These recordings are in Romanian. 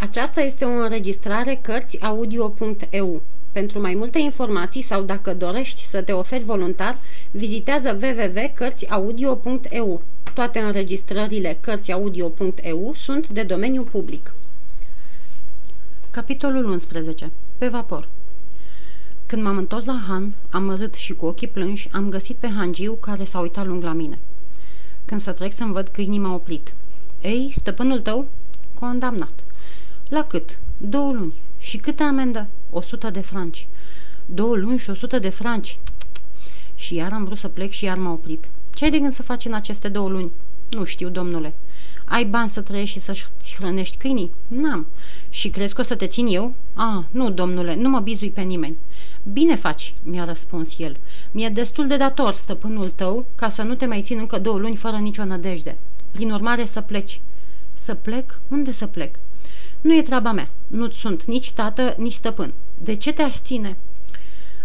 Aceasta este o înregistrare Cărțiaudio.eu. Pentru mai multe informații sau dacă dorești să te oferi voluntar, vizitează www.cărțiaudio.eu. Toate înregistrările Cărțiaudio.eu sunt de domeniu public. Capitolul 11. Pe vapor Când m-am întors la Han, amărât și cu ochii plânși, am găsit pe Hangiu care s-a uitat lung la mine. Când să trec să-mi văd că inima oprit. Ei, stăpânul tău? Condamnat. La cât? Două luni. Și câtă amendă? O sută de franci. Două luni și o sută de franci. Și iar am vrut să plec și iar m-a oprit. Ce ai de gând să faci în aceste două luni? Nu știu, domnule. Ai bani să trăiești și să-ți hrănești câinii? N-am. Și crezi că o să te țin eu? A, nu, domnule, nu mă bizui pe nimeni. Bine faci, mi-a răspuns el. Mi-e destul de dator, stăpânul tău, ca să nu te mai țin încă două luni fără nicio nădejde. Prin urmare, să pleci. Să plec? Unde să plec? Nu e treaba mea. Nu sunt nici tată, nici stăpân. De ce te-aș ține?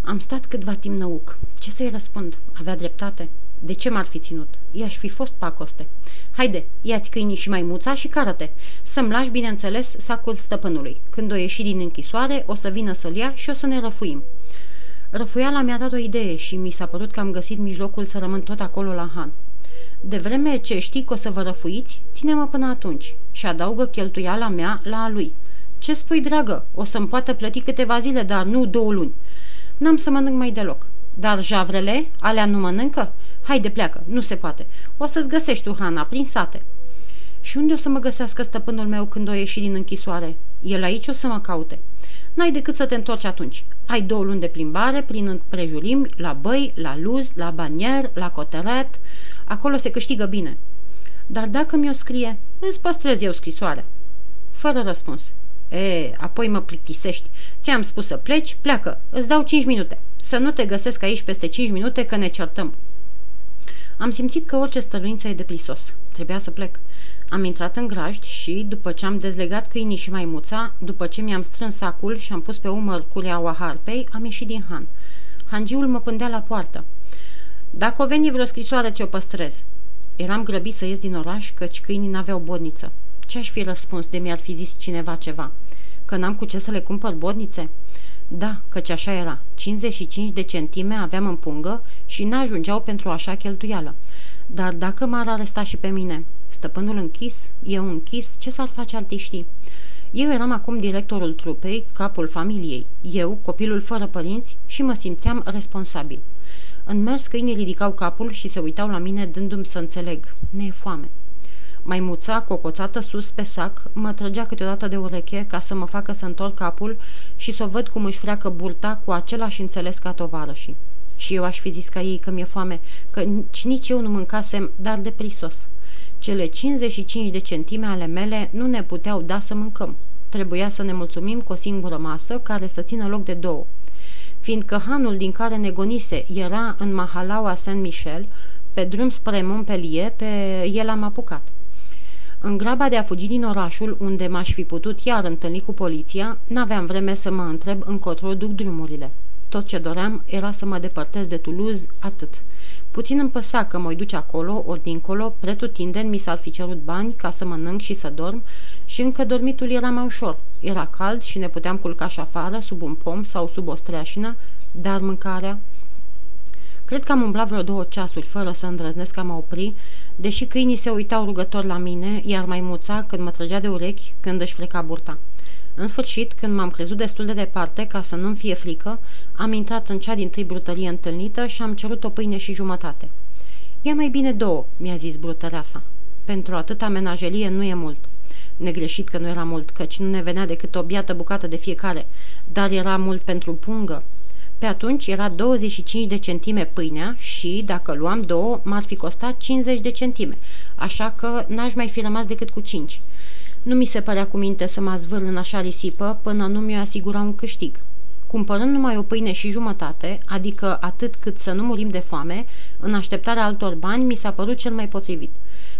Am stat câtva timp năuc. Ce să-i răspund? Avea dreptate. De ce m-ar fi ținut? I-aș fi fost pacoste. Haide, ia-ți câinii și maimuța și carate. Să-mi lași, bineînțeles, sacul stăpânului. Când o ieși din închisoare, o să vină să-l ia și o să ne răfuim. Răfuiala mi-a dat o idee și mi s-a părut că am găsit mijlocul să rămân tot acolo la Han. De vreme ce știi că o să vă răfuiți, ține-mă până atunci și adaugă cheltuiala mea la a lui. Ce spui, dragă? O să-mi poată plăti câteva zile, dar nu două luni. N-am să mănânc mai deloc. Dar javrele, alea nu mănâncă? Haide, pleacă, nu se poate. O să-ți găsești tu hana prin sate. Și unde o să mă găsească stăpânul meu când o ieși din închisoare? El aici o să mă caute. N-ai decât să te întorci atunci. Ai două luni de plimbare prin împrejurimi, la băi, la luz, la banier, la coteret. Acolo se câștigă bine. Dar dacă mi-o scrie, îți păstrez eu scrisoarea. Fără răspuns. E, apoi mă plictisești. Ți-am spus să pleci, pleacă. Îți dau cinci minute. Să nu te găsesc aici peste cinci minute că ne certăm. Am simțit că orice stăluință e deplisos. Trebuia să plec. Am intrat în grajd și, după ce am dezlegat câinii și maimuța, după ce mi-am strâns sacul și am pus pe umăr culeaua harpei, am ieșit din han. Hangiul mă pândea la poartă. Dacă o veni vreo scrisoare, ți-o păstrez. Eram grăbit să ies din oraș, căci câinii n-aveau bodniță. Ce-aș fi răspuns de mi-ar fi zis cineva ceva? Că n-am cu ce să le cumpăr bodnițe? Da, căci așa era. 55 de centime aveam în pungă și n-ajungeau pentru așa cheltuială. Dar dacă m-ar aresta și pe mine, stăpânul închis, eu închis, ce s-ar face artiștii? Eu eram acum directorul trupei, capul familiei, eu, copilul fără părinți și mă simțeam responsabil. În mers câinii ridicau capul și se uitau la mine dându-mi să înțeleg. Ne e foame. Maimuța, cocoțată sus pe sac, mă trăgea câteodată de ureche ca să mă facă să întorc capul și să o văd cum își freacă burta cu același înțeles ca tovarășii. Și eu aș fi zis ca ei că mi-e foame, că nici, nici eu nu mâncasem, dar de prisos. Cele 55 de centime ale mele nu ne puteau da să mâncăm. Trebuia să ne mulțumim cu o singură masă care să țină loc de două. Fiindcă hanul din care ne gonise era în Mahalaua Saint-Michel, pe drum spre Montpellier, pe el am apucat. În graba de a fugi din orașul, unde m-aș fi putut iar întâlni cu poliția, n-aveam vreme să mă întreb încotro duc drumurile. Tot ce doream era să mă depărtez de Toulouse, atât. Puțin îmi păsa că mă duce acolo, ori dincolo, pretutindeni mi s-ar fi cerut bani ca să mănânc și să dorm și încă dormitul era mai ușor. Era cald și ne puteam culca și afară, sub un pom sau sub o streașină, dar mâncarea... Cred că am umblat vreo două ceasuri fără să îndrăznesc a mă opri, deși câinii se uitau rugător la mine, iar maimuța, când mă trăgea de urechi, când își freca burta. În sfârșit, când m-am crezut destul de departe ca să nu-mi fie frică, am intrat în cea din tâi brutărie întâlnită și am cerut o pâine și jumătate. E mai bine două, mi-a zis brutăreasa. Pentru atâta menajerie nu e mult. Negreșit că nu era mult, căci nu ne venea decât o biată bucată de fiecare, dar era mult pentru pungă. Pe atunci era 25 de centime pâinea și, dacă luam două, m-ar fi costat 50 de centime, așa că n-aș mai fi rămas decât cu 5. Nu mi se părea cu minte să mă zvârl în așa risipă până nu mi-o asigura un câștig. Cumpărând numai o pâine și jumătate, adică atât cât să nu murim de foame, în așteptarea altor bani, mi s-a părut cel mai potrivit.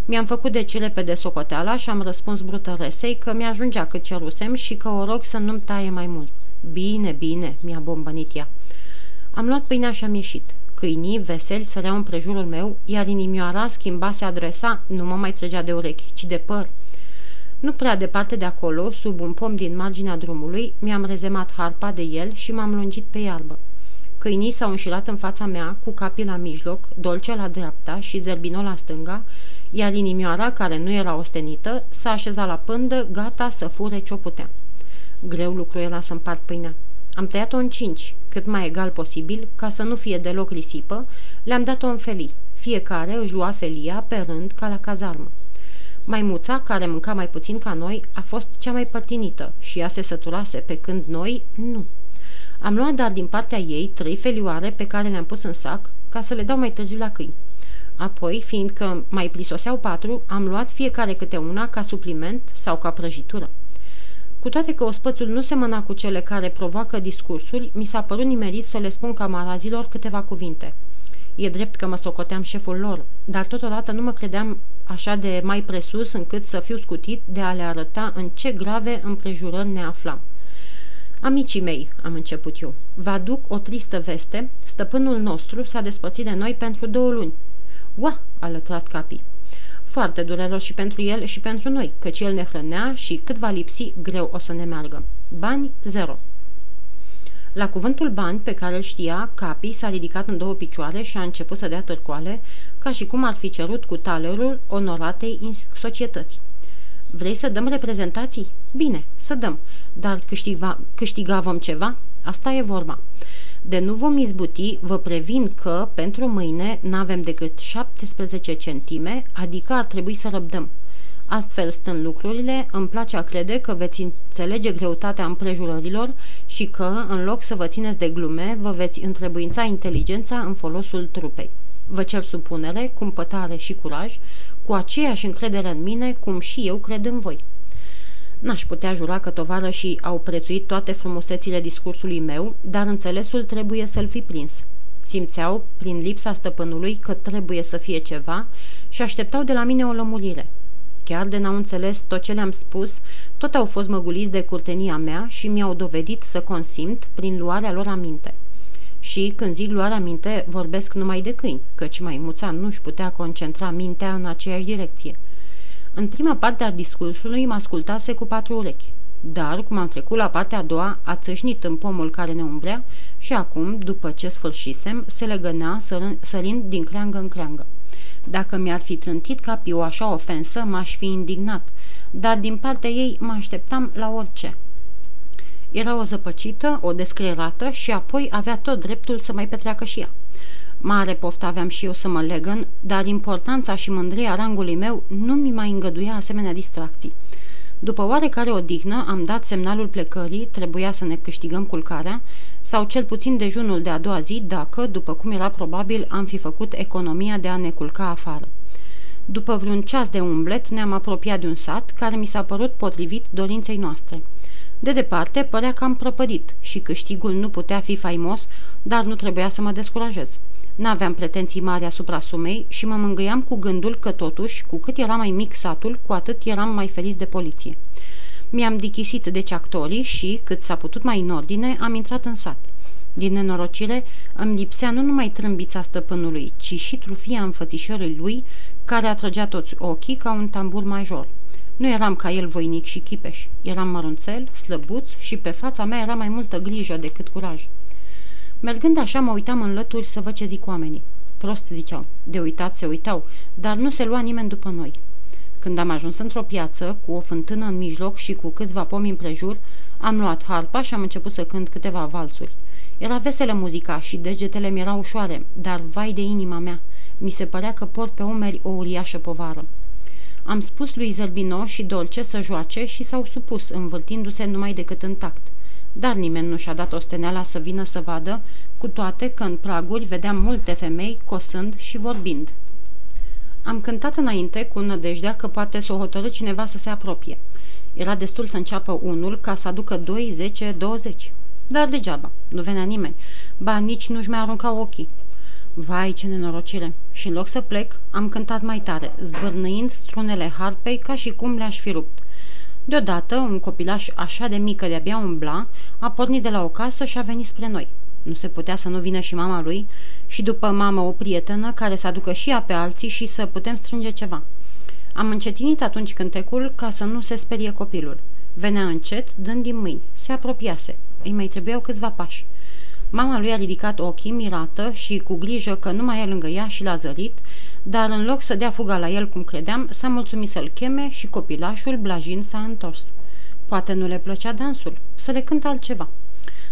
Mi-am făcut de cele pe de socoteala și am răspuns brutăresei că mi-ajungea cât cerusem și că o rog să nu-mi taie mai mult. Bine, bine, mi-a bombănit ea. Am luat pâinea și am ieșit. Câinii, veseli, săreau împrejurul meu, iar inimioara schimbase adresa, nu mă mai trăgea de urechi, ci de păr. Nu prea departe de acolo, sub un pom din marginea drumului, mi-am rezemat harpa de el și m-am lungit pe iarbă. Câinii s-au înșirat în fața mea, cu capii la mijloc, dolce la dreapta și zerbino la stânga, iar inimioara, care nu era ostenită, s-a așezat la pândă, gata să fure ce-o putea. Greu lucru era să împart pâinea. Am tăiat-o în cinci, cât mai egal posibil, ca să nu fie deloc risipă, le-am dat-o în felii. Fiecare își lua felia pe rând ca la cazarmă. Maimuța, care mânca mai puțin ca noi, a fost cea mai părtinită și ea se săturase, pe când noi nu. Am luat dar din partea ei trei felioare pe care le-am pus în sac ca să le dau mai târziu la câini. Apoi, fiindcă mai prisoseau patru, am luat fiecare câte una ca supliment sau ca prăjitură. Cu toate că ospățul nu semăna cu cele care provoacă discursuri, mi s-a părut nimerit să le spun camarazilor câteva cuvinte. E drept că mă socoteam șeful lor, dar totodată nu mă credeam așa de mai presus încât să fiu scutit de a le arăta în ce grave împrejurări ne aflam. Amicii mei, am început eu, vă aduc o tristă veste, stăpânul nostru s-a despărțit de noi pentru două luni. Ua, a lătrat capii. Foarte dureros și pentru el și pentru noi, căci el ne hrănea și cât va lipsi, greu o să ne meargă. Bani, zero. La cuvântul bani pe care îl știa, Capi s-a ridicat în două picioare și a început să dea târcoale, ca și cum ar fi cerut cu talerul onoratei societăți. Vrei să dăm reprezentații? Bine, să dăm, dar câștiga, câștiga vom ceva? Asta e vorba. De nu vom izbuti, vă previn că, pentru mâine, n-avem decât 17 centime, adică ar trebui să răbdăm. Astfel stând lucrurile, îmi place a crede că veți înțelege greutatea împrejurărilor și că, în loc să vă țineți de glume, vă veți întrebuința inteligența în folosul trupei. Vă cer supunere, cumpătare și curaj, cu aceeași încredere în mine, cum și eu cred în voi. N-aș putea jura că tovarășii au prețuit toate frumusețile discursului meu, dar înțelesul trebuie să-l fi prins. Simțeau, prin lipsa stăpânului, că trebuie să fie ceva și așteptau de la mine o lămurire. Chiar de n-au înțeles tot ce le-am spus, tot au fost măguliți de curtenia mea și mi-au dovedit să consimt prin luarea lor aminte. Și când zic luarea minte, vorbesc numai de câini, căci maimuța nu-și putea concentra mintea în aceeași direcție. În prima parte a discursului mă ascultase cu patru urechi, dar, cum am trecut la partea a doua, a țâșnit în pomul care ne umbrea și acum, după ce sfârșisem, se legănea sărind din creangă în creangă. Dacă mi-ar fi trântit capii o așa ofensă, m-aș fi indignat, dar din partea ei mă așteptam la orice. Era o zăpăcită, o descreierată și apoi avea tot dreptul să mai petreacă și ea. Mare poftă aveam și eu să mă legăn, dar importanța și mândria rangului meu nu mi mai îngăduia asemenea distracții. După oarecare odihnă, am dat semnalul plecării, trebuia să ne câștigăm culcarea, sau cel puțin dejunul de a doua zi, dacă, după cum era probabil, am fi făcut economia de a ne culca afară. După vreun ceas de umblet, ne-am apropiat de un sat care mi s-a părut potrivit dorinței noastre. De departe, părea că am prăpădit și câștigul nu putea fi faimos, dar nu trebuia să mă descurajez. N-aveam pretenții mari asupra sumei și mă mângâiam cu gândul că totuși, cu cât era mai mic satul, cu atât eram mai feliz de poliție. Mi-am dichisit deci actorii și, cât s-a putut mai în ordine, am intrat în sat. Din nenorocire, îmi lipsea nu numai trâmbița stăpânului, ci și trufia înfățișării lui, care atrăgea toți ochii ca un tambur major. Nu eram ca el voinic și chipeș. Eram mărunțel, slăbuț și pe fața mea era mai multă grijă decât curaj. Mergând așa, mă uitam în lături să văd ce zic oamenii. Prost ziceau, de uitat se uitau, dar nu se lua nimeni după noi. Când am ajuns într-o piață, cu o fântână în mijloc și cu câțiva pomi împrejur, am luat harpa și am început să cânt câteva valsuri. Era veselă muzica și degetele mi erau ușoare, dar vai de inima mea, mi se părea că port pe umeri o uriașă povară. Am spus lui Zerbino și Dolce să joace și s-au supus, învârtindu-se numai decât în tact. Dar nimeni nu și-a dat osteneala să vină să vadă, cu toate că în praguri vedeam multe femei cosând și vorbind. Am cântat înainte cu nădejdea că poate să o hotărâ cineva să se apropie. Era destul să înceapă unul ca să aducă 2, 10, 20. Dar degeaba, nu venea nimeni. Ba, nici nu-și mai arunca ochii. Vai, ce nenorocire! Și în loc să plec, am cântat mai tare, zbârnăind strunele harpei ca și cum le-aș fi rupt. Deodată, un copilaș așa de mică de-abia umbla, a pornit de la o casă și a venit spre noi. Nu se putea să nu vină și mama lui și după mamă o prietenă care să aducă și ea pe alții și să putem strânge ceva. Am încetinit atunci cântecul ca să nu se sperie copilul. Venea încet, dând din mâini. Se apropiase. Îi mai trebuiau câțiva pași. Mama lui a ridicat ochii, mirată și cu grijă că nu mai e lângă ea și l-a zărit, dar în loc să dea fuga la el cum credeam, s-a mulțumit să-l cheme și copilașul, blajin, s-a întors. Poate nu le plăcea dansul, să le cânt altceva.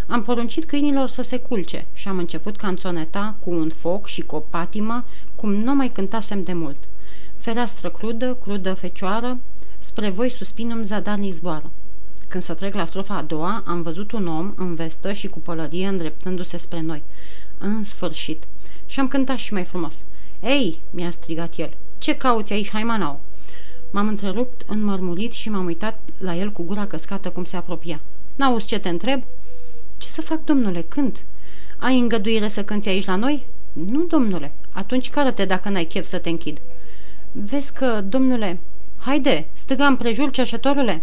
Am poruncit câinilor să se culce și am început canțoneta cu un foc și cu o patimă, cum nu mai cântasem de mult. Fereastră crudă, crudă fecioară, spre voi suspinum zadarnic zboară. Când să trec la strofa a doua, am văzut un om în vestă și cu pălărie îndreptându-se spre noi. În sfârșit. Și am cântat și mai frumos. Ei, mi-a strigat el, ce cauți aici, Haimanau? M-am întrerupt, înmărmurit și m-am uitat la el cu gura căscată cum se apropia. N-auzi ce te întreb? Ce să fac, domnule, cânt? Ai îngăduire să cânți aici la noi? Nu, domnule. Atunci care-te dacă n-ai chef să te închid. Vezi că, domnule... Haide, stâga împrejur, cerșătorule!"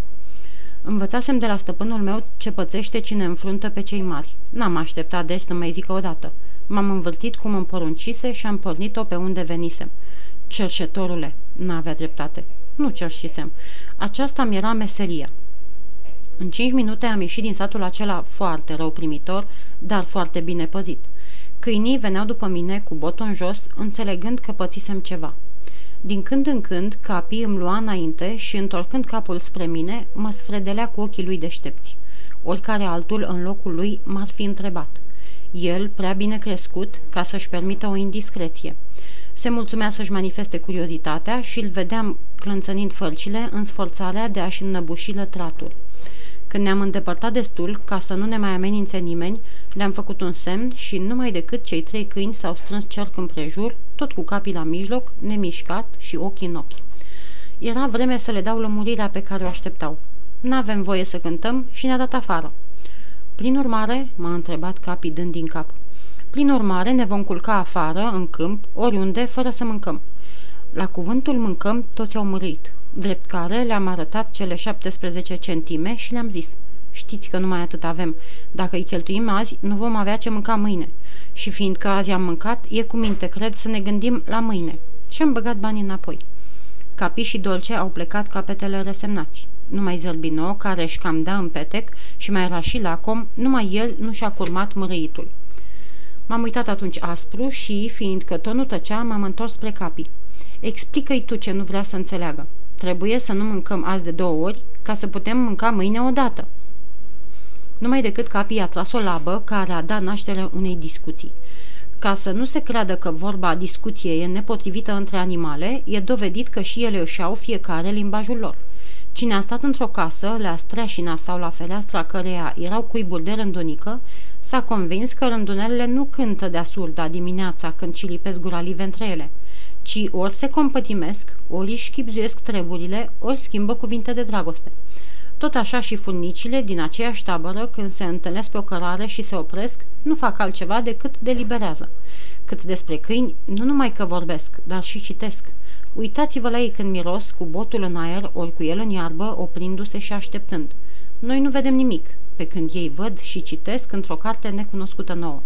Învățasem de la stăpânul meu ce pățește cine înfruntă pe cei mari. N-am așteptat deci să mai zică odată. M-am învârtit cum îmi poruncise și am pornit-o pe unde venisem. Cerșetorule, n-avea dreptate. Nu cerșisem. Aceasta mi era meseria. În cinci minute am ieșit din satul acela foarte rău primitor, dar foarte bine păzit. Câinii veneau după mine cu botul în jos, înțelegând că pățisem ceva. Din când în când, capii îmi lua înainte și, întorcând capul spre mine, mă sfredelea cu ochii lui deștepți. Oricare altul în locul lui m-ar fi întrebat. El, prea bine crescut, ca să-și permită o indiscreție. Se mulțumea să-și manifeste curiozitatea și îl vedeam clănțănind fărcile în sforțarea de a-și înnăbuși lătratul. Când ne-am îndepărtat destul, ca să nu ne mai amenințe nimeni, le-am făcut un semn și numai decât cei trei câini s-au strâns cerc împrejur, tot cu capii la mijloc, nemișcat și ochii în ochi. Era vreme să le dau lămurirea pe care o așteptau. N-avem voie să cântăm și ne-a dat afară. Prin urmare, m-a întrebat capii dând din cap. Prin urmare, ne vom culca afară, în câmp, oriunde, fără să mâncăm. La cuvântul mâncăm, toți au mărit drept care le-am arătat cele 17 centime și le-am zis Știți că numai atât avem. Dacă îi cheltuim azi, nu vom avea ce mânca mâine. Și fiindcă azi am mâncat, e cu minte, cred, să ne gândim la mâine. Și am băgat banii înapoi. Capi și Dolce au plecat capetele resemnați. Numai Zărbino, care își cam dă în petec, și mai era și lacom, numai el nu și-a curmat mărâitul. M-am uitat atunci aspru și, fiindcă tot nu tăcea, m-am întors spre Capi. Explică-i tu ce nu vrea să înțeleagă. Trebuie să nu mâncăm azi de două ori ca să putem mânca mâine odată. Numai decât capii a tras o labă care a dat naștere unei discuții. Ca să nu se creadă că vorba discuției e nepotrivită între animale, e dovedit că și ele își au fiecare limbajul lor. Cine a stat într-o casă, la streașina sau la fereastra căreia erau cuiburi de rândunică, s-a convins că rândunelele nu cântă de asurda dimineața când cilipesc guralive între ele – ci ori se compătimesc, ori își chipzuiesc treburile, ori schimbă cuvinte de dragoste. Tot așa și furnicile din aceeași tabără, când se întâlnesc pe o cărare și se opresc, nu fac altceva decât deliberează. Cât despre câini, nu numai că vorbesc, dar și citesc. Uitați-vă la ei când miros, cu botul în aer, ori cu el în iarbă, oprindu-se și așteptând. Noi nu vedem nimic, pe când ei văd și citesc într-o carte necunoscută nouă.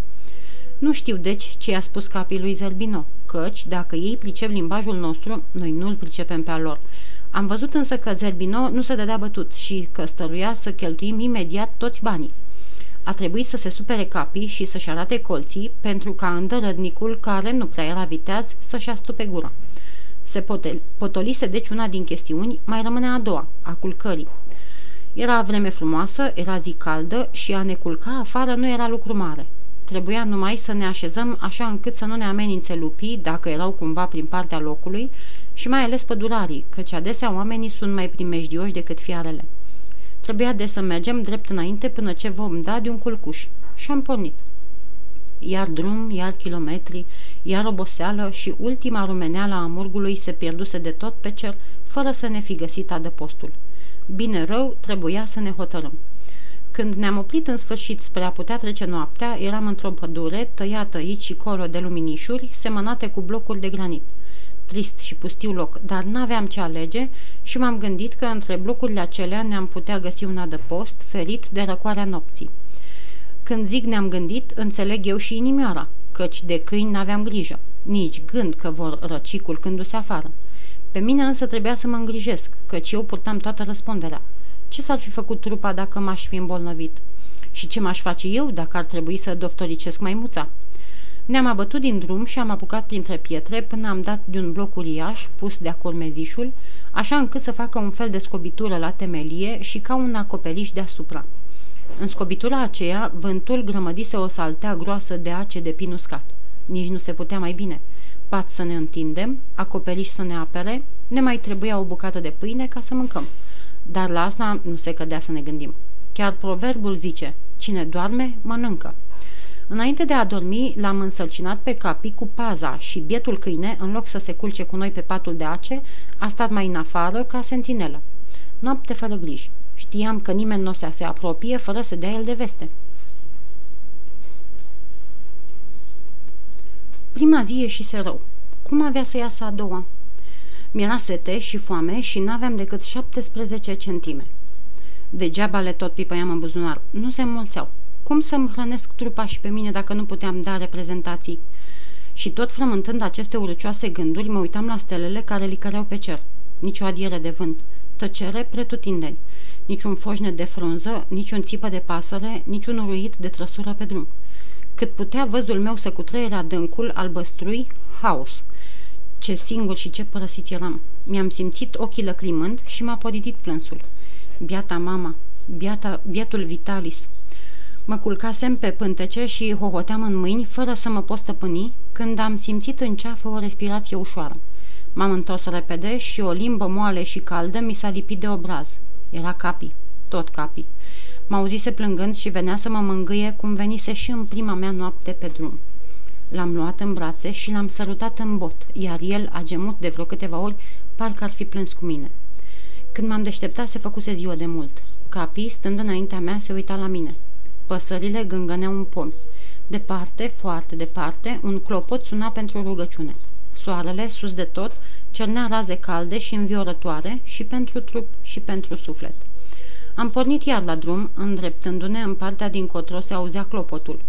Nu știu deci ce i-a spus capii lui Zerbino, căci, dacă ei pricep limbajul nostru, noi nu-l pricepem pe al lor. Am văzut însă că Zerbino nu se dădea bătut și că stăruia să cheltuim imediat toți banii. A trebuit să se supere capii și să-și arate colții pentru ca îndărădnicul, care nu prea era viteaz, să-și astupe gura. Se potolise deci una din chestiuni, mai rămâne a doua, a culcării. Era vreme frumoasă, era zi caldă și a ne culca afară nu era lucru mare. Trebuia numai să ne așezăm așa încât să nu ne amenințe lupii, dacă erau cumva prin partea locului, și mai ales pădurarii, căci adesea oamenii sunt mai primejdioși decât fiarele. Trebuia de să mergem drept înainte până ce vom da de un culcuș. Și am pornit. Iar drum, iar kilometri, iar oboseală și ultima rumeneală a murgului se pierduse de tot pe cer, fără să ne fi găsit adăpostul. Bine rău, trebuia să ne hotărâm. Când ne-am oprit în sfârșit spre a putea trece noaptea, eram într-o pădure, tăiată aici și colo de luminișuri, semănate cu blocuri de granit. Trist și pustiu loc, dar n-aveam ce alege și m-am gândit că între blocurile acelea ne-am putea găsi un adăpost ferit de răcoarea nopții. Când zic ne-am gândit, înțeleg eu și inimioara, căci de câini n-aveam grijă, nici gând că vor răci culcându-se afară. Pe mine însă trebuia să mă îngrijesc, căci eu purtam toată răspunderea. Ce s-ar fi făcut trupa dacă m-aș fi îmbolnăvit? Și ce m-aș face eu dacă ar trebui să doftoricesc maimuța? Ne-am abătut din drum și am apucat printre pietre până am dat de un bloc uriaș pus de-a curmezișul, așa încât să facă un fel de scobitură la temelie și ca un acoperiș deasupra. În scobitura aceea, vântul grămădise o saltea groasă de ace de pin uscat. Nici nu se putea mai bine. Pat să ne întindem, acoperiș să ne apere, ne mai trebuia o bucată de pâine ca să mâncăm. Dar la asta nu se cădea să ne gândim. Chiar proverbul zice, cine doarme, mănâncă. Înainte de a dormi, l-am însărcinat pe capi cu paza și bietul câine, în loc să se culce cu noi pe patul de ace, a stat mai în afară ca sentinelă. Noapte fără griji. Știam că nimeni nu o să se apropie fără să dea el de veste. Prima zi ieșise rău. Cum avea să iasă a doua? Mi-era sete și foame și n-aveam decât 17 centime. Degeaba le tot pipăiam în buzunar. Nu se înmulțeau. Cum să-mi hrănesc trupa și pe mine dacă nu puteam da reprezentații? Și tot frământând aceste urăcioase gânduri, mă uitam la stelele care licăreau pe cer. Nici o adiere de vânt. Tăcere pretutindeni. Niciun foșne de frunză, niciun țipă de pasăre, niciun uruit de trăsură pe drum. Cât putea văzul meu să cutreiere adâncul albăstrui, haos. Ce singur și ce părăsit eram. Mi-am simțit ochii lăcrimând și m-a poditit plânsul. Biata mama, biata, biatul Vitalis, Mă culcasem pe pântece și hohoteam în mâini, fără să mă pot stăpâni, când am simțit în ceafă o respirație ușoară. M-am întors repede și o limbă moale și caldă mi s-a lipit de obraz. Era capi, tot capi. Mă auzise plângând și venea să mă mângâie cum venise și în prima mea noapte pe drum. L-am luat în brațe și l-am sărutat în bot, iar el a gemut de vreo câteva ori, parcă ar fi plâns cu mine. Când m-am deșteptat, se făcuse ziua de mult. Capi, stând înaintea mea, se uita la mine. Păsările gângăneau în pomi. Departe, foarte departe, un clopot suna pentru rugăciune. Soarele, sus de tot, cernea raze calde și înviorătoare și pentru trup și pentru suflet. Am pornit iar la drum, îndreptându-ne în partea din cotro se auzea clopotul.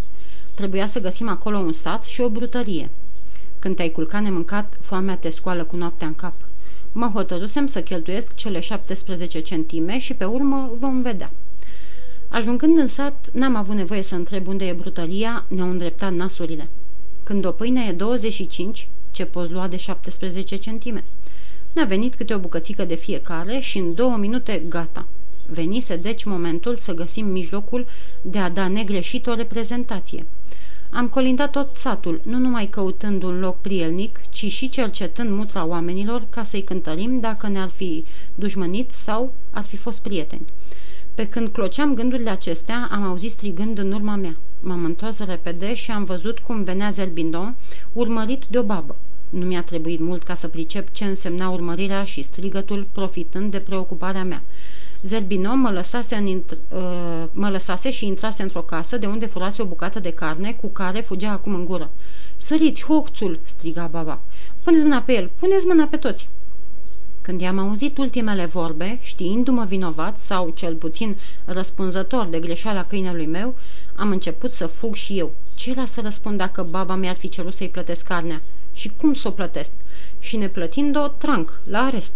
Trebuia să găsim acolo un sat și o brutărie. Când te-ai culcat nemâncat, foamea te scoală cu noaptea în cap. Mă hotărâsem să cheltuiesc cele 17 centime și pe urmă vom vedea. Ajungând în sat, n-am avut nevoie să întreb unde e brutăria, ne-au îndreptat nasurile. Când o pâine e 25, ce poți lua de 17 centime? Ne-a venit câte o bucățică de fiecare și în două minute gata. Venise deci momentul să găsim mijlocul de a da negreșit o reprezentație. Am colindat tot satul, nu numai căutând un loc prielnic, ci și cercetând mutra oamenilor ca să-i cântărim dacă ne-ar fi dușmănit sau ar fi fost prieteni. Pe când cloceam gândurile acestea, am auzit strigând în urma mea. M-am întors repede și am văzut cum venea Zerbindon, urmărit de o babă. Nu mi-a trebuit mult ca să pricep ce însemna urmărirea și strigătul, profitând de preocuparea mea. Zerbino mă lăsase, în int- uh, mă lăsase și intrase într-o casă de unde furase o bucată de carne cu care fugea acum în gură. Săriți, hoțul!" striga baba. Puneți mâna pe el, puneți mâna pe toți!" Când i-am auzit ultimele vorbe, știindu-mă vinovat sau cel puțin răspunzător de greșeala câinelui meu, am început să fug și eu. Ce era să răspund dacă baba mi-ar fi cerut să-i plătesc carnea? Și cum să o plătesc? Și neplătind-o, tranc, la arest.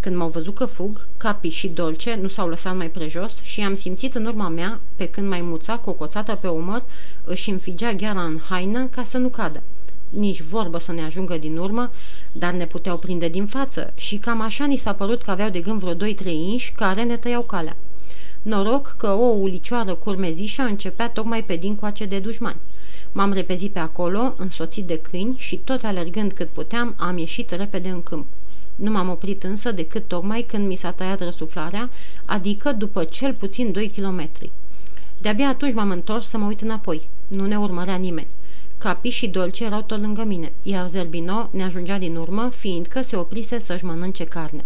Când m-au văzut că fug, Capi și Dolce nu s-au lăsat mai prejos și am simțit în urma mea, pe când mai muța, cocoțată pe umăr, își înfigea gheara în haină ca să nu cadă. Nici vorbă să ne ajungă din urmă, dar ne puteau prinde din față și cam așa ni s-a părut că aveau de gând vreo doi-trei inși care ne tăiau calea. Noroc că o ulicioară curmezișă începea tocmai pe dincoace de dușmani. M-am repezit pe acolo, însoțit de câini și tot alergând cât puteam, am ieșit repede în câmp. Nu m-am oprit însă decât tocmai când mi s-a tăiat răsuflarea, adică după cel puțin 2 kilometri. De-abia atunci m-am întors să mă uit înapoi. Nu ne urmărea nimeni. Capi și Dolce erau tot lângă mine, iar Zerbino ne ajungea din urmă, fiindcă se oprise să-și mănânce carne.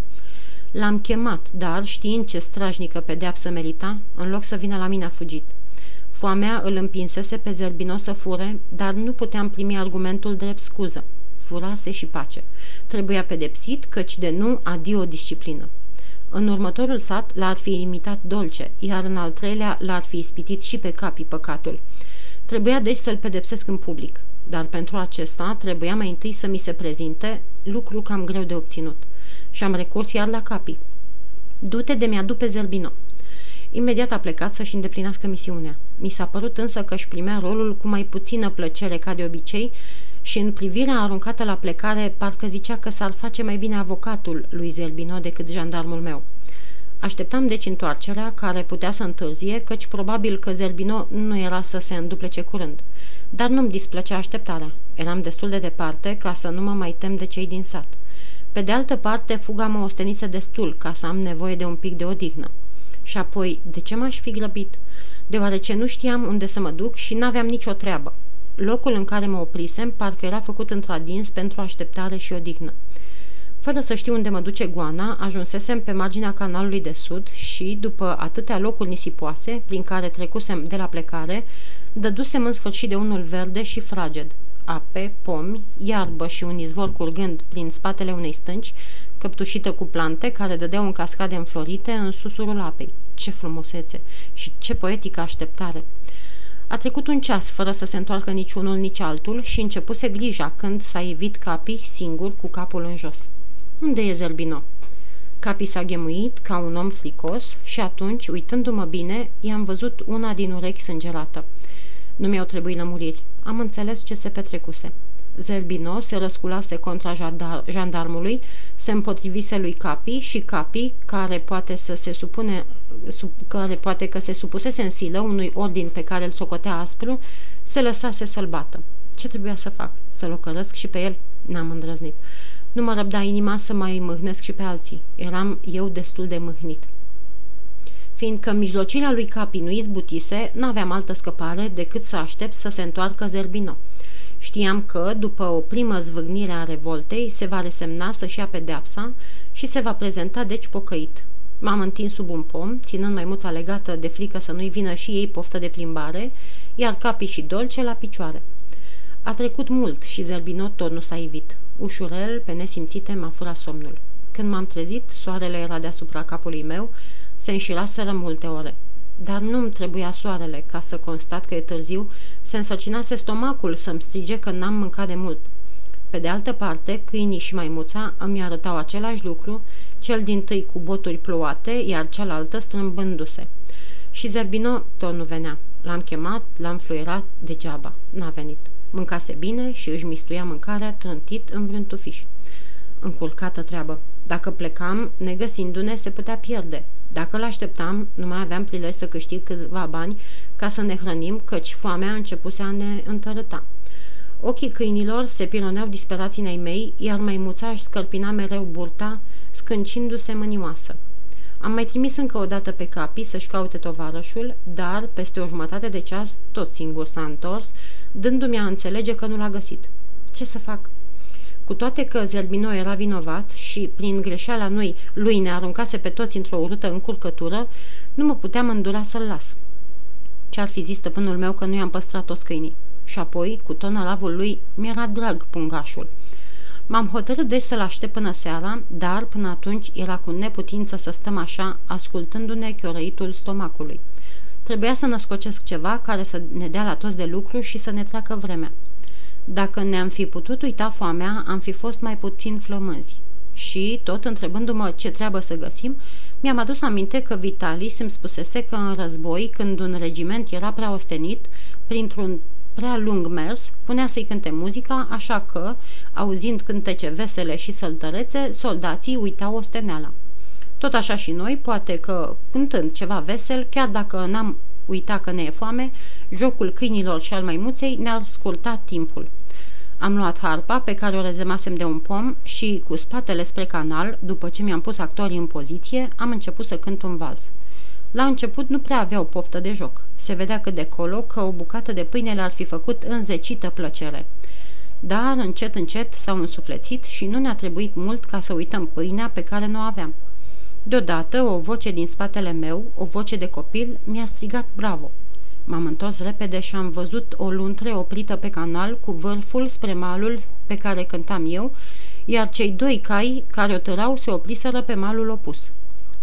L-am chemat, dar, știind ce strajnică pedeapsă merita, în loc să vină la mine a fugit. Foamea îl împinsese pe Zerbino să fure, dar nu puteam primi argumentul drept scuză. Furase și pace. Trebuia pedepsit, căci de nu adio disciplină. În următorul sat l-ar fi imitat Dolce, iar în al treilea l-ar fi ispitit și pe capii păcatul. Trebuia deci să-l pedepsesc în public, dar pentru acesta trebuia mai întâi să mi se prezinte, lucru cam greu de obținut. și am recurs iar la capii. Du-te de mi-adu pe Zerbino. Imediat a plecat să-și îndeplinească misiunea. Mi s-a părut însă că își primea rolul cu mai puțină plăcere ca de obicei și în privirea aruncată la plecare parcă zicea că s-ar face mai bine avocatul lui Zerbino decât jandarmul meu. Așteptam deci întoarcerea, care putea să întârzie, căci probabil că Zerbino nu era să se înduplece curând. Dar nu-mi displăcea așteptarea. Eram destul de departe ca să nu mă mai tem de cei din sat. Pe de altă parte, fuga mă ostenise destul ca să am nevoie de un pic de odihnă. Și apoi, de ce m-aș fi grăbit? Deoarece nu știam unde să mă duc și n-aveam nicio treabă. Locul în care mă oprisem parcă era făcut într-adins pentru așteptare și odihnă. Fără să știu unde mă duce goana, ajunsesem pe marginea canalului de sud și, după atâtea locuri nisipoase prin care trecusem de la plecare, dădusem în sfârșit de unul verde și fraged. Ape, pomi, iarbă și un izvor curgând prin spatele unei stânci, căptușită cu plante care dădeau în cascade înflorite în susurul apei. Ce frumusețe și ce poetică așteptare! A trecut un ceas fără să se întoarcă niciunul nici altul și începuse grija când s-a evit capii singur cu capul în jos. Unde e Zerbino?" Capi s-a ghemuit ca un om fricos și atunci, uitându-mă bine, i-am văzut una din urechi sângerată. Nu mi-au trebuit lămuriri. Am înțeles ce se petrecuse. Zerbino se răsculase contra jandarmului, se împotrivise lui Capi și Capi, care poate să se supune care poate că se supusese în silă unui ordin pe care îl socotea aspru, se lăsase să-l bată. Ce trebuia să fac? Să-l ocărăsc și pe el? N-am îndrăznit. Nu mă răbda inima să mai mâhnesc și pe alții. Eram eu destul de mâhnit. Fiindcă mijlocirea lui Capi nu izbutise, n-aveam altă scăpare decât să aștept să se întoarcă Zerbino. Știam că, după o primă zvâgnire a revoltei, se va resemna să-și ia pedeapsa și se va prezenta deci pocăit. M-am întins sub un pom, ținând maimuța legată de frică să nu-i vină și ei poftă de plimbare, iar Capi și Dolce la picioare. A trecut mult și Zerbino tot nu s-a ivit. Ușurel, pe nesimțite, m-a furat somnul. Când m-am trezit, soarele era deasupra capului meu, se înșiraseră multe ore. Dar nu-mi trebuia soarele ca să constat că e târziu, se însărcinase stomacul să-mi strige că n-am mâncat de mult. Pe de altă parte, câinii și maimuța îmi arătau același lucru, cel din tâi cu boturi plouate, iar cealaltă strâmbându-se. Și Zerbino tot nu venea. L-am chemat, l-am fluierat, degeaba. N-a venit. Mâncase bine și își mistuia mâncarea trântit în vreun tufiș. Încurcată treabă. Dacă plecam, negăsindu-ne, se putea pierde. Dacă l-așteptam, nu mai aveam prilej să câștig câțiva bani ca să ne hrănim, căci foamea începuse a ne întărăta. Ochii câinilor se pironeau disperații nei mei, iar maimuța își scălpina mereu burta, scâncindu-se mânioasă. Am mai trimis încă o dată pe capi să-și caute tovarășul, dar, peste o jumătate de ceas, tot singur s-a întors, dându-mi a înțelege că nu l-a găsit. Ce să fac? Cu toate că Zerbino era vinovat și, prin greșeala noi, lui ne aruncase pe toți într-o urâtă încurcătură, nu mă puteam îndura să-l las. Ce-ar fi zis stăpânul meu că nu i-am păstrat toți câinii? Și apoi, cu tonalavul lui, mi-era drag pungașul. M-am hotărât deci să-l aștept până seara, dar până atunci era cu neputință să stăm așa, ascultându-ne chiorăitul stomacului. Trebuia să născocesc ceva care să ne dea la toți de lucru și să ne treacă vremea. Dacă ne-am fi putut uita foamea, am fi fost mai puțin flămânzi. Și, tot întrebându-mă ce treabă să găsim, mi-am adus aminte că Vitalis îmi spusese că în război, când un regiment era prea ostenit, printr-un prea lung mers, punea să-i cânte muzica, așa că, auzind cântece vesele și săltărețe, soldații uitau osteneala. Tot așa și noi, poate că, cântând ceva vesel, chiar dacă n-am uitat că ne e foame, jocul câinilor și al maimuței ne-ar scurta timpul. Am luat harpa pe care o rezemasem de un pom și, cu spatele spre canal, după ce mi-am pus actorii în poziție, am început să cânt un vals. La început nu prea aveau poftă de joc. Se vedea cât de colo că o bucată de pâine le-ar fi făcut înzecită plăcere. Dar, încet, încet, s-au însuflețit și nu ne-a trebuit mult ca să uităm pâinea pe care nu o aveam. Deodată, o voce din spatele meu, o voce de copil, mi-a strigat bravo. M-am întors repede și am văzut o luntre oprită pe canal cu vârful spre malul pe care cântam eu, iar cei doi cai care o tărau se opriseră pe malul opus.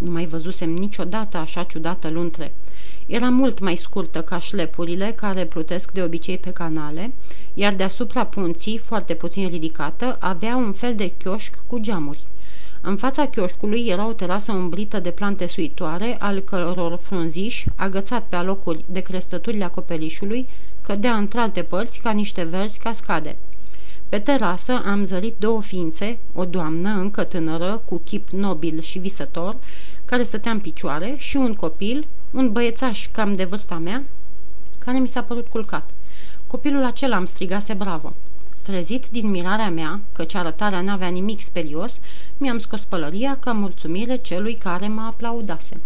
Nu mai văzusem niciodată așa ciudată luntre. Era mult mai scurtă ca șlepurile care plutesc de obicei pe canale, iar deasupra punții, foarte puțin ridicată, avea un fel de chioșc cu geamuri. În fața chioșcului era o terasă umbrită de plante suitoare, al căror frunziș, agățat pe alocuri de crestăturile acoperișului, cădea într-alte părți ca niște verzi cascade. Pe terasă am zărit două ființe, o doamnă încă tânără, cu chip nobil și visător, care stătea în picioare, și un copil, un băiețaș cam de vârsta mea, care mi s-a părut culcat. Copilul acela îmi strigase bravo. Trezit din mirarea mea, căci arătarea n-avea nimic sperios, mi-am scos pălăria ca mulțumire celui care mă aplaudase.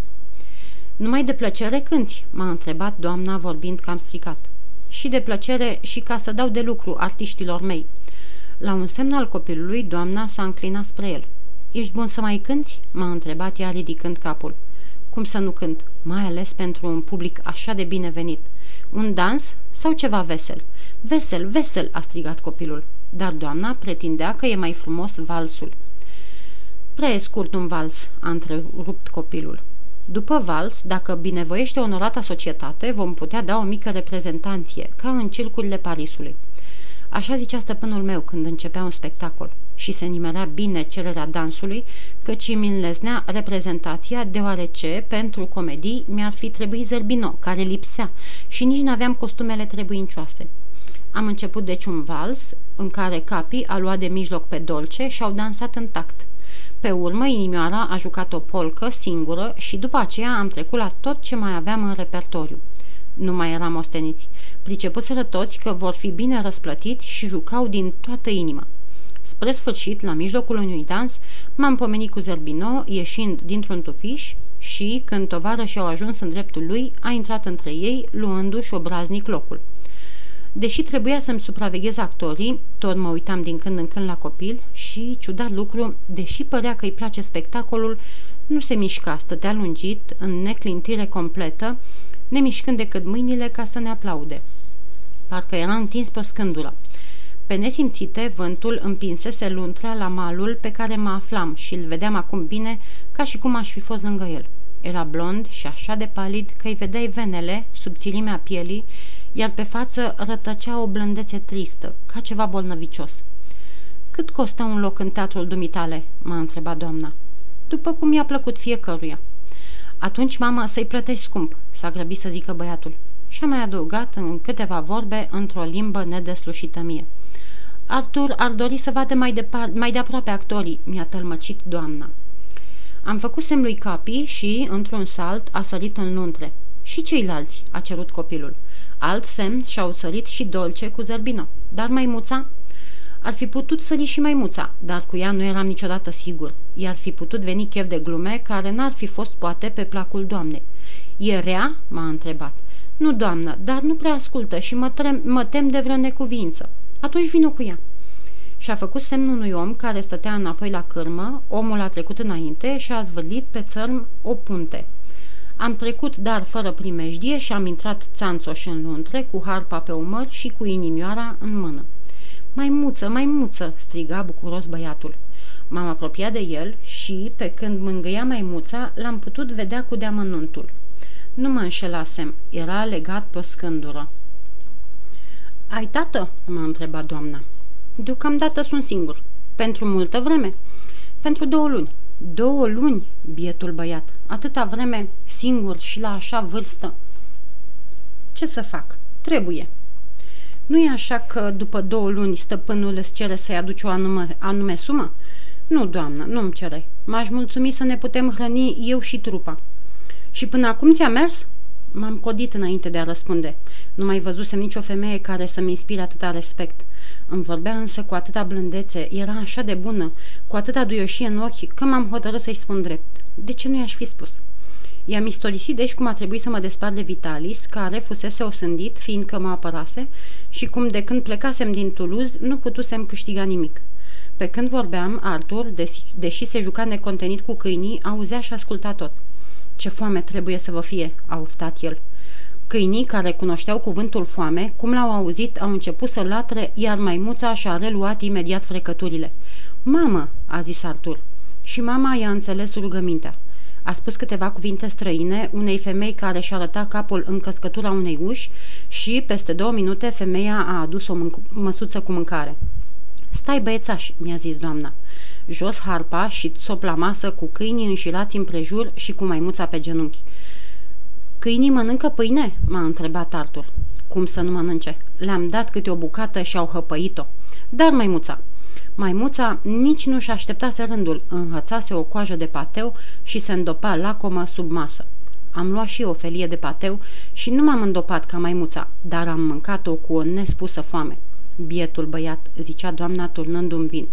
Numai de plăcere cânți?" m-a întrebat doamna vorbind cam stricat. Și de plăcere și ca să dau de lucru artiștilor mei." La un semn al copilului, doamna s-a înclinat spre el. Ești bun să mai cânți?" m-a întrebat ea ridicând capul. Cum să nu cânt, mai ales pentru un public așa de binevenit. Un dans sau ceva vesel?" Vesel, vesel!" a strigat copilul. Dar doamna pretindea că e mai frumos valsul. Prea e scurt un vals, a întrerupt copilul. După vals, dacă binevoiește onorata societate, vom putea da o mică reprezentanție, ca în circurile Parisului. Așa zicea stăpânul meu când începea un spectacol și se nimerea bine cererea dansului, căci îmi înleznea reprezentația, deoarece, pentru comedii, mi-ar fi trebuit Zerbino, care lipsea, și nici n-aveam costumele trebuincioase. Am început deci un vals, în care capii a luat de mijloc pe dolce și au dansat în tact. Pe urmă, inimioara a jucat o polcă singură și după aceea am trecut la tot ce mai aveam în repertoriu. Nu mai eram osteniți. Pricepuseră toți că vor fi bine răsplătiți și jucau din toată inima. Spre sfârșit, la mijlocul unui dans, m-am pomenit cu Zerbino, ieșind dintr-un tufiș și, când tovarășii au ajuns în dreptul lui, a intrat între ei, luându-și obraznic locul. Deși trebuia să-mi supraveghez actorii, tot mă uitam din când în când la copil și, ciudat lucru, deși părea că îi place spectacolul, nu se mișca, stătea lungit, în neclintire completă, nemișcând decât mâinile ca să ne aplaude. Parcă era întins pe o scândură. Pe nesimțite, vântul împinsese luntrea la malul pe care mă aflam și îl vedeam acum bine ca și cum aș fi fost lângă el. Era blond și așa de palid că îi vedeai venele, subțilimea pielii, iar pe față rătăcea o blândețe tristă, ca ceva bolnăvicios. Cât costă un loc în teatrul dumitale?" m-a întrebat doamna. După cum i-a plăcut fiecăruia." Atunci, mamă, să-i plătești scump," s-a grăbit să zică băiatul. Și a mai adăugat în câteva vorbe într-o limbă nedeslușită mie. Artur ar dori să vadă mai, depar- mai de aproape actorii, mi-a tălmăcit doamna. Am făcut semn lui Capi și, într-un salt, a sărit în luntre. Și ceilalți, a cerut copilul. Alt semn și-au sărit și Dolce cu Zerbino. Dar maimuța? Ar fi putut sări și maimuța, dar cu ea nu eram niciodată sigur. I-ar fi putut veni chef de glume care n-ar fi fost poate pe placul doamnei. E rea?" m-a întrebat. Nu, doamnă, dar nu prea ascultă și mă, trem, mă tem de vreo necuvință. Atunci vină cu ea." Și-a făcut semnul unui om care stătea înapoi la cârmă, omul a trecut înainte și a zvârlit pe țărm o punte. Am trecut, dar fără primejdie și am intrat țanțoș în luntre, cu harpa pe umăr și cu inimioara în mână. Mai muță, mai muță!" striga bucuros băiatul. M-am apropiat de el și, pe când mângâia maimuța, l-am putut vedea cu deamănuntul. Nu mă înșelasem, era legat pe o scândură. Ai tată?" m-a întrebat doamna. Deocamdată sunt singur. Pentru multă vreme?" Pentru două luni." Două luni, bietul băiat, atâta vreme, singur și la așa vârstă. Ce să fac? Trebuie. Nu e așa că după două luni stăpânul îți cere să-i aduci o anume, anume sumă? Nu, doamnă, nu-mi cere. M-aș mulțumi să ne putem hrăni eu și trupa. Și până acum ți-a mers? M-am codit înainte de a răspunde. Nu mai văzusem nicio femeie care să-mi inspire atâta respect. Îmi vorbea însă cu atâta blândețe, era așa de bună, cu atâta duioșie în ochi, că m-am hotărât să-i spun drept. De ce nu i-aș fi spus? I-am istorisit deci cum a trebuit să mă despart de Vitalis, care fusese osândit, fiindcă mă apărase, și cum de când plecasem din Toulouse nu putusem câștiga nimic. Pe când vorbeam, Arthur, deși, deși se juca necontenit cu câinii, auzea și asculta tot. Ce foame trebuie să vă fie!" a oftat el. Câinii care cunoșteau cuvântul foame, cum l-au auzit, au început să latre, iar maimuța și-a reluat imediat frecăturile. Mamă!" a zis Artur. Și mama i-a înțeles rugămintea. A spus câteva cuvinte străine unei femei care și-a arătat capul în căscătura unei uși și, peste două minute, femeia a adus o măsuță cu mâncare. Stai, băiețaș," mi-a zis doamna. jos harpa și sop la masă cu câinii înșirați împrejur și cu maimuța pe genunchi. Câinii mănâncă pâine?" m-a întrebat Artur. Cum să nu mănânce? Le-am dat câte o bucată și au hăpăit-o. Dar maimuța, Maimuța nici nu-și așteptase rândul, înhățase o coajă de pateu și se îndopa lacomă sub masă. Am luat și o felie de pateu și nu m-am îndopat ca maimuța, dar am mâncat-o cu o nespusă foame. Bietul băiat, zicea doamna turnând un vin.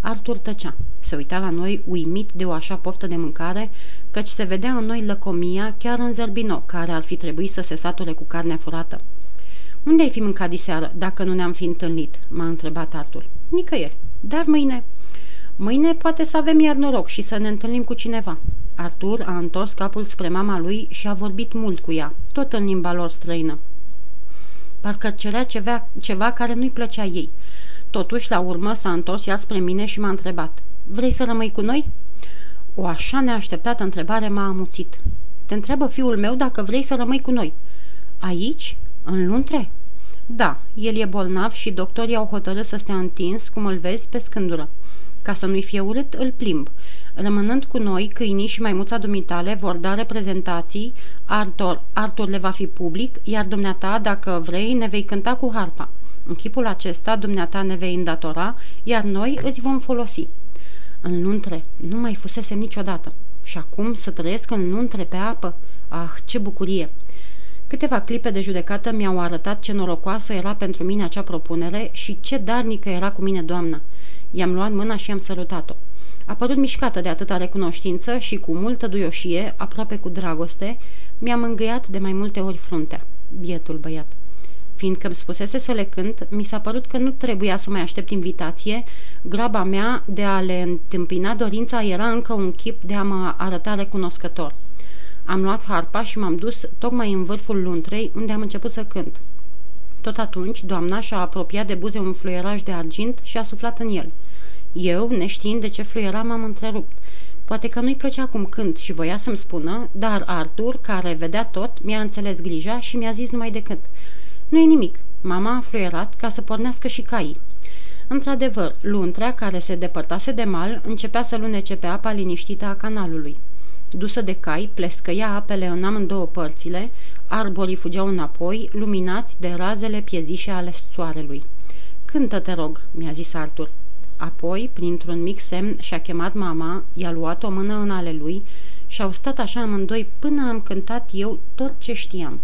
Artur tăcea. Se uita la noi uimit de o așa poftă de mâncare, căci se vedea în noi lăcomia chiar în zerbino, care ar fi trebuit să se sature cu carnea furată. Unde ai fi mâncat diseară, dacă nu ne-am fi întâlnit?" m-a întrebat Artur. Nicăieri. Dar mâine... Mâine poate să avem iar noroc și să ne întâlnim cu cineva. Artur a întors capul spre mama lui și a vorbit mult cu ea, tot în limba lor străină. Parcă cerea ceva, ceva care nu-i plăcea ei. Totuși, la urmă, s-a întors iar spre mine și m-a întrebat. Vrei să rămâi cu noi? O așa neașteptată întrebare m-a amuțit. Te întreabă fiul meu dacă vrei să rămâi cu noi. Aici? În Luntre? Da, el e bolnav și doctorii au hotărât să stea întins, cum îl vezi, pe scândură. Ca să nu-i fie urât, îl plimb. Rămânând cu noi, câinii și maimuța dumitale vor da reprezentații, Artur, Artur le va fi public, iar dumneata, dacă vrei, ne vei cânta cu harpa. În chipul acesta, dumneata ne vei îndatora, iar noi îți vom folosi. În luntre, nu mai fusesem niciodată. Și acum să trăiesc în luntre pe apă? Ah, ce bucurie! Câteva clipe de judecată mi-au arătat ce norocoasă era pentru mine acea propunere și ce darnică era cu mine doamna. I-am luat mâna și am sărutat-o. A părut mișcată de atâta recunoștință și cu multă duioșie, aproape cu dragoste, mi-am îngăiat de mai multe ori fruntea. Bietul băiat. Fiindcă îmi spusese să le cânt, mi s-a părut că nu trebuia să mai aștept invitație, graba mea de a le întâmpina dorința era încă un chip de a mă arăta recunoscător. Am luat harpa și m-am dus tocmai în vârful luntrei, unde am început să cânt. Tot atunci, doamna și-a apropiat de buze un fluieraj de argint și a suflat în el. Eu, neștiind de ce fluiera, m-am întrerupt. Poate că nu-i plăcea cum cânt și voia să-mi spună, dar Artur, care vedea tot, mi-a înțeles grija și mi-a zis numai decât. Nu e nimic. Mama a fluierat ca să pornească și caii. Într-adevăr, luntrea, care se depărtase de mal, începea să lunece pe apa liniștită a canalului. Dusă de cai, plescăia apele în amândouă părțile, arborii fugeau înapoi, luminați de razele piezișe ale soarelui. Cântă, te rog, mi-a zis Artur. Apoi, printr-un mic semn, și-a chemat mama, i-a luat o mână în ale lui și au stat așa amândoi până am cântat eu tot ce știam.